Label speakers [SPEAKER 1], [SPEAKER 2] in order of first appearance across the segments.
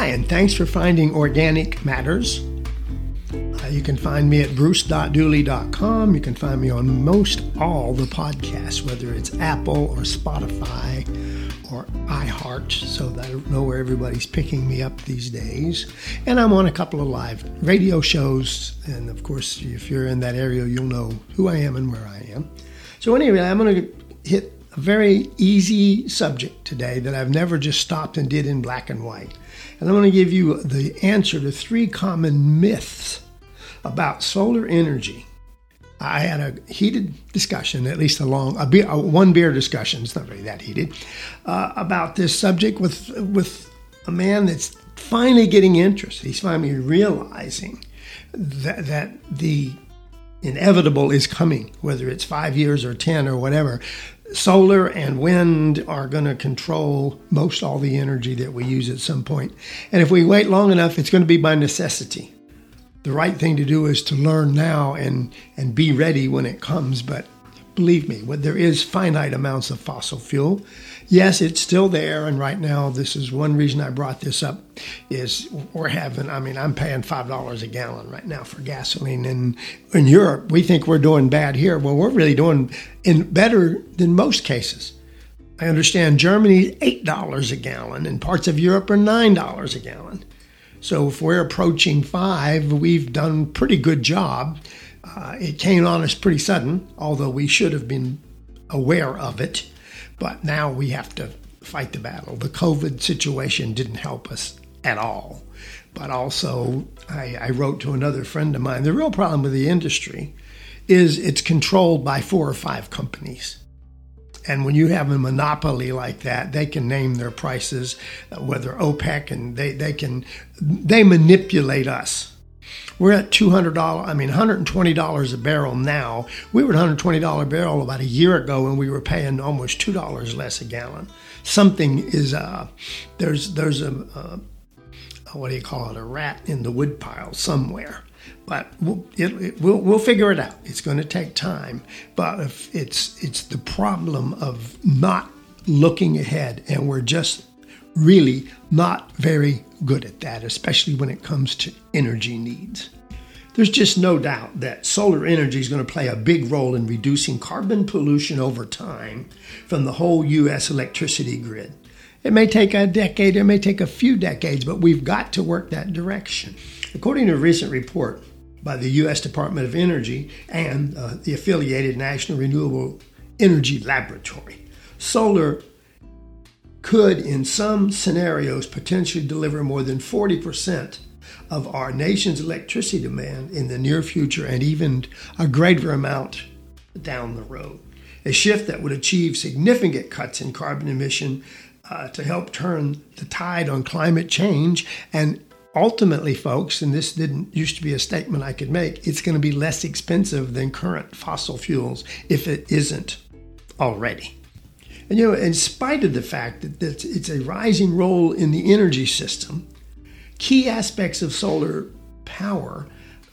[SPEAKER 1] Hi, and thanks for finding Organic Matters. Uh, you can find me at bruce.dooley.com. You can find me on most all the podcasts, whether it's Apple or Spotify or iHeart, so that I know where everybody's picking me up these days. And I'm on a couple of live radio shows. And of course, if you're in that area, you'll know who I am and where I am. So, anyway, I'm going to hit a very easy subject today that I've never just stopped and did in black and white. And I'm going to give you the answer to three common myths about solar energy. I had a heated discussion, at least a long, a beer, a one beer discussion. It's not really that heated uh, about this subject with with a man that's finally getting interest. He's finally realizing that that the inevitable is coming, whether it's five years or ten or whatever. Solar and wind are going to control most all the energy that we use at some point. And if we wait long enough, it's going to be by necessity the right thing to do is to learn now and and be ready when it comes but believe me there is finite amounts of fossil fuel yes it's still there. And right now this is one reason i brought this up is we're having i mean i'm paying five dollars a gallon right now for gasoline. And in europe we think we're doing bad here. Well we're really doing in better than most cases. I understand germany eight dollars a gallon and parts of europe are nine dollars a gallon. So if we're approaching five, we've done pretty good job. Uh, it came on us pretty sudden, although we should have been aware of it. But now we have to fight the battle. The COVID situation didn't help us at all. But also, I, I wrote to another friend of mine the real problem with the industry is it's controlled by four or five companies. And when you have a monopoly like that, they can name their prices, uh, whether OPEC and they, they can they manipulate us. We're at two hundred dollars. I mean, one hundred and twenty dollars a barrel now. We were at one hundred twenty dollar barrel about a year ago, and we were paying almost two dollars less a gallon. Something is uh, there's there's a, a what do you call it a rat in the woodpile somewhere but we'll, it, it, we'll, we'll figure it out. It's going to take time, but if it's it's the problem of not looking ahead, and we're just really not very good at that, especially when it comes to energy needs. There's just no doubt that solar energy is going to play a big role in reducing carbon pollution over time from the whole U.S. electricity grid. It may take a decade, it may take a few decades, but we've got to work that direction. According to a recent report, by the U.S. Department of Energy and uh, the affiliated National Renewable Energy Laboratory. Solar could, in some scenarios, potentially deliver more than 40% of our nation's electricity demand in the near future and even a greater amount down the road. A shift that would achieve significant cuts in carbon emission uh, to help turn the tide on climate change and ultimately, folks, and this didn't used to be a statement I could make, it's going to be less expensive than current fossil fuels if it isn't already. And you know, in spite of the fact that it's a rising role in the energy system, key aspects of solar power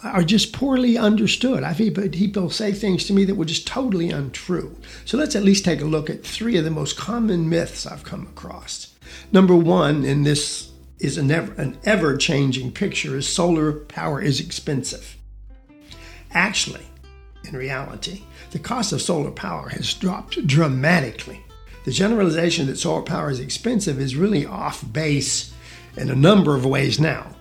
[SPEAKER 1] are just poorly understood. I've had people say things to me that were just totally untrue. So let's at least take a look at three of the most common myths I've come across. Number one, and this is an ever, an ever changing picture is solar power is expensive. Actually, in reality, the cost of solar power has dropped dramatically. The generalization that solar power is expensive is really off base in a number of ways now.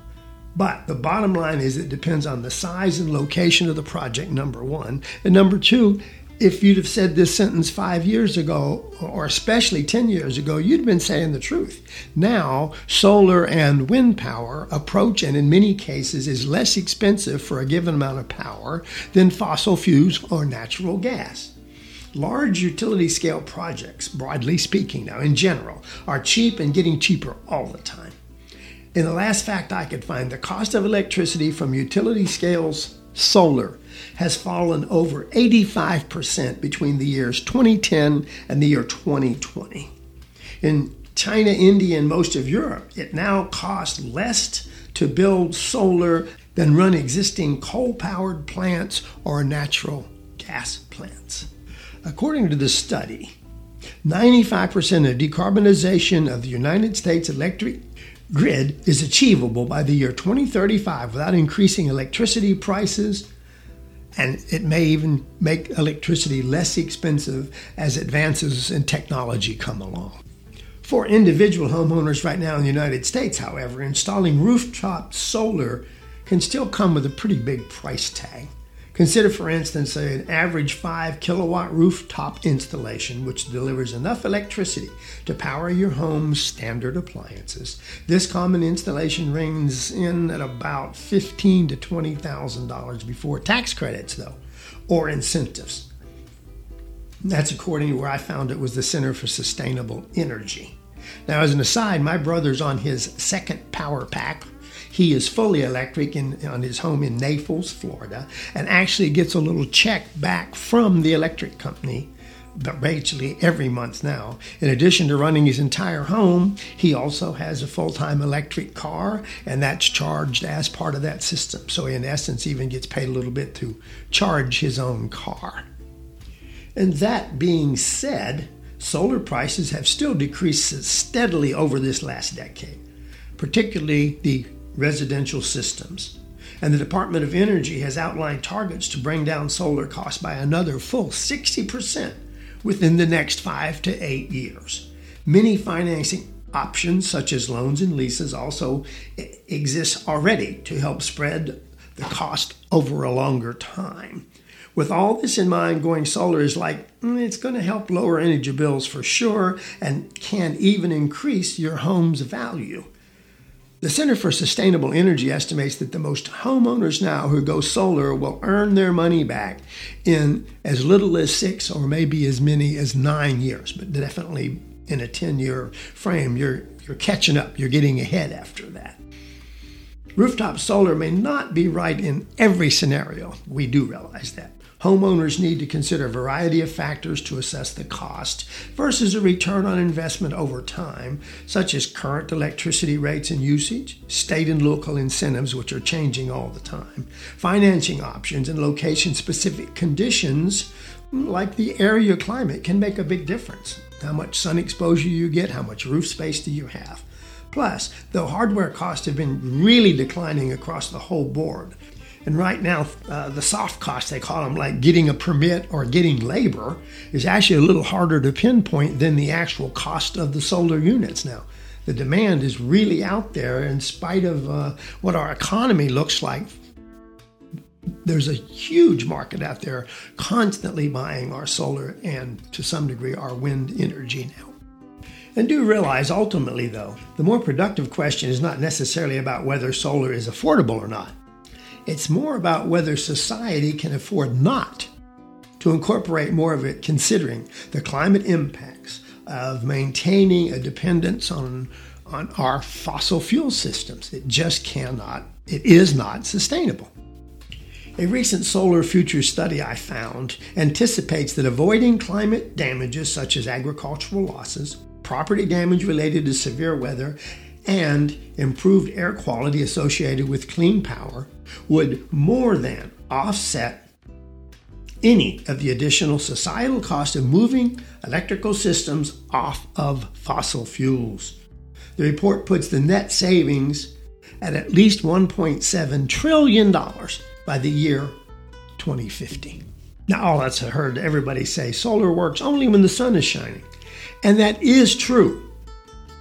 [SPEAKER 1] But the bottom line is it depends on the size and location of the project, number one. And number two, if you'd have said this sentence five years ago, or especially 10 years ago, you'd been saying the truth. Now, solar and wind power approach, and in many cases, is less expensive for a given amount of power than fossil fuels or natural gas. Large utility scale projects, broadly speaking, now in general, are cheap and getting cheaper all the time. In the last fact I could find, the cost of electricity from utility scales solar has fallen over 85% between the years 2010 and the year 2020. In China, India, and most of Europe, it now costs less to build solar than run existing coal powered plants or natural gas plants. According to the study, 95% of decarbonization of the United States electric grid is achievable by the year 2035 without increasing electricity prices, and it may even make electricity less expensive as advances in technology come along. For individual homeowners right now in the United States, however, installing rooftop solar can still come with a pretty big price tag. Consider, for instance, an average 5 kilowatt rooftop installation which delivers enough electricity to power your home's standard appliances. This common installation rings in at about fifteen to twenty thousand dollars before tax credits, though, or incentives. That's according to where I found it was the Center for Sustainable Energy. Now, as an aside, my brother's on his second power pack he is fully electric in, on his home in Naples, Florida, and actually gets a little check back from the electric company basically every month now. In addition to running his entire home, he also has a full time electric car, and that's charged as part of that system. So, in essence, even gets paid a little bit to charge his own car. And that being said, solar prices have still decreased steadily over this last decade, particularly the residential systems. And the Department of Energy has outlined targets to bring down solar costs by another full 60% within the next five to eight years. Many financing options, such as loans and leases, also exist already to help spread the cost over a longer time. With all this in mind, going solar is like mm, it's going to help lower energy bills for sure and can even increase your home's value. The Center for Sustainable Energy estimates that the most homeowners now who go solar will earn their money back in as little as six or maybe as many as nine years, but definitely in a 10 year frame, you're, you're catching up, you're getting ahead after that. Rooftop solar may not be right in every scenario. We do realize that. Homeowners need to consider a variety of factors to assess the cost versus a return on investment over time, such as current electricity rates and usage, state and local incentives, which are changing all the time, financing options, and location specific conditions like the area climate can make a big difference. How much sun exposure you get, how much roof space do you have. Plus, though hardware costs have been really declining across the whole board, and right now, uh, the soft costs, they call them, like getting a permit or getting labor, is actually a little harder to pinpoint than the actual cost of the solar units now. The demand is really out there in spite of uh, what our economy looks like. There's a huge market out there constantly buying our solar and to some degree our wind energy now. And do realize ultimately, though, the more productive question is not necessarily about whether solar is affordable or not. It's more about whether society can afford not to incorporate more of it, considering the climate impacts of maintaining a dependence on, on our fossil fuel systems. It just cannot, it is not sustainable. A recent solar future study I found anticipates that avoiding climate damages such as agricultural losses, property damage related to severe weather, and improved air quality associated with clean power would more than offset any of the additional societal cost of moving electrical systems off of fossil fuels. The report puts the net savings at at least $1.7 trillion by the year 2050. Now, all that's heard everybody say solar works only when the sun is shining. And that is true.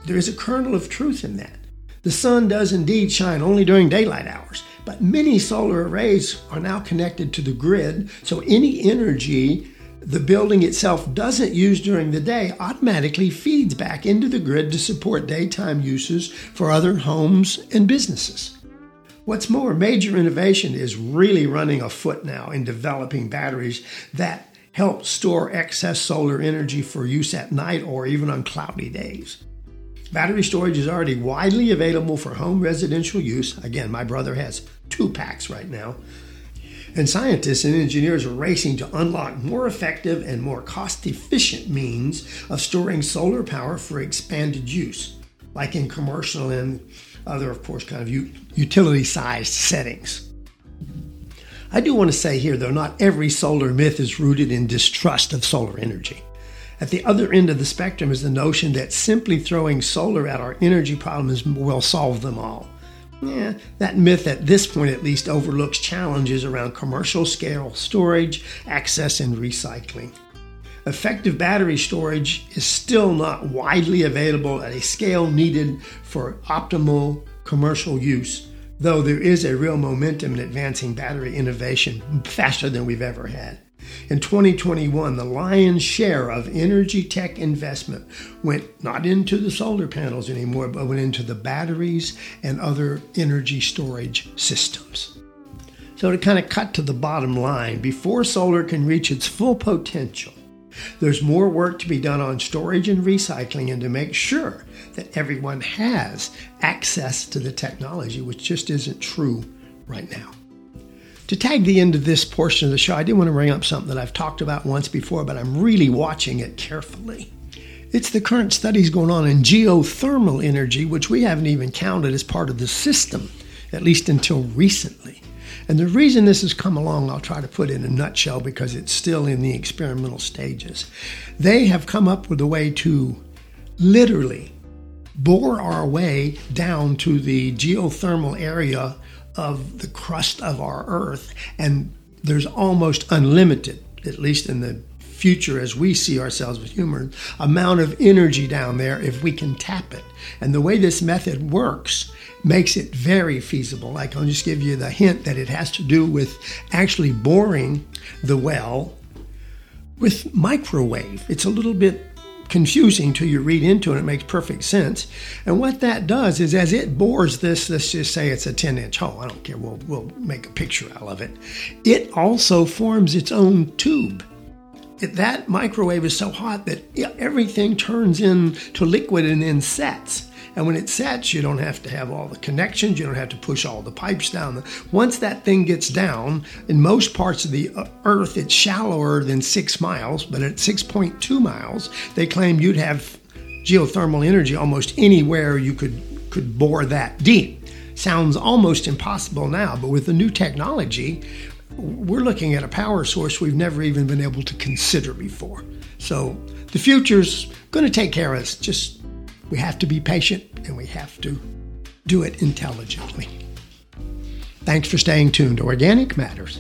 [SPEAKER 1] There is a kernel of truth in that. The sun does indeed shine only during daylight hours, but many solar arrays are now connected to the grid, so any energy the building itself doesn't use during the day automatically feeds back into the grid to support daytime uses for other homes and businesses. What's more, major innovation is really running afoot now in developing batteries that help store excess solar energy for use at night or even on cloudy days. Battery storage is already widely available for home residential use. Again, my brother has two packs right now. And scientists and engineers are racing to unlock more effective and more cost efficient means of storing solar power for expanded use, like in commercial and other, of course, kind of utility sized settings. I do want to say here, though, not every solar myth is rooted in distrust of solar energy. At the other end of the spectrum is the notion that simply throwing solar at our energy problems will solve them all. Yeah, that myth at this point at least overlooks challenges around commercial scale storage, access, and recycling. Effective battery storage is still not widely available at a scale needed for optimal commercial use, though there is a real momentum in advancing battery innovation faster than we've ever had. In 2021, the lion's share of energy tech investment went not into the solar panels anymore, but went into the batteries and other energy storage systems. So, to kind of cut to the bottom line, before solar can reach its full potential, there's more work to be done on storage and recycling and to make sure that everyone has access to the technology, which just isn't true right now. To tag the end of this portion of the show, I did want to bring up something that I've talked about once before, but I'm really watching it carefully. It's the current studies going on in geothermal energy, which we haven't even counted as part of the system, at least until recently. And the reason this has come along, I'll try to put in a nutshell because it's still in the experimental stages. They have come up with a way to literally bore our way down to the geothermal area of the crust of our earth, and there's almost unlimited, at least in the future as we see ourselves as humans, amount of energy down there if we can tap it. And the way this method works makes it very feasible. Like I'll just give you the hint that it has to do with actually boring the well with microwave. It's a little bit confusing till you read into it. It makes perfect sense. And what that does is, as it bores this, let's just say it's a 10 inch hole. I don't care. We'll, we'll make a picture out of it. It also forms its own tube. That microwave is so hot that everything turns into liquid and then sets. And when it sets, you don't have to have all the connections. You don't have to push all the pipes down. Once that thing gets down, in most parts of the uh, earth, it's shallower than six miles, but at 6.2 miles, they claim you'd have geothermal energy almost anywhere you could, could bore that deep. Sounds almost impossible now, but with the new technology, we're looking at a power source we've never even been able to consider before. So the future's going to take care of us. Just we have to be patient and we have to do it intelligently. Thanks for staying tuned to Organic Matters.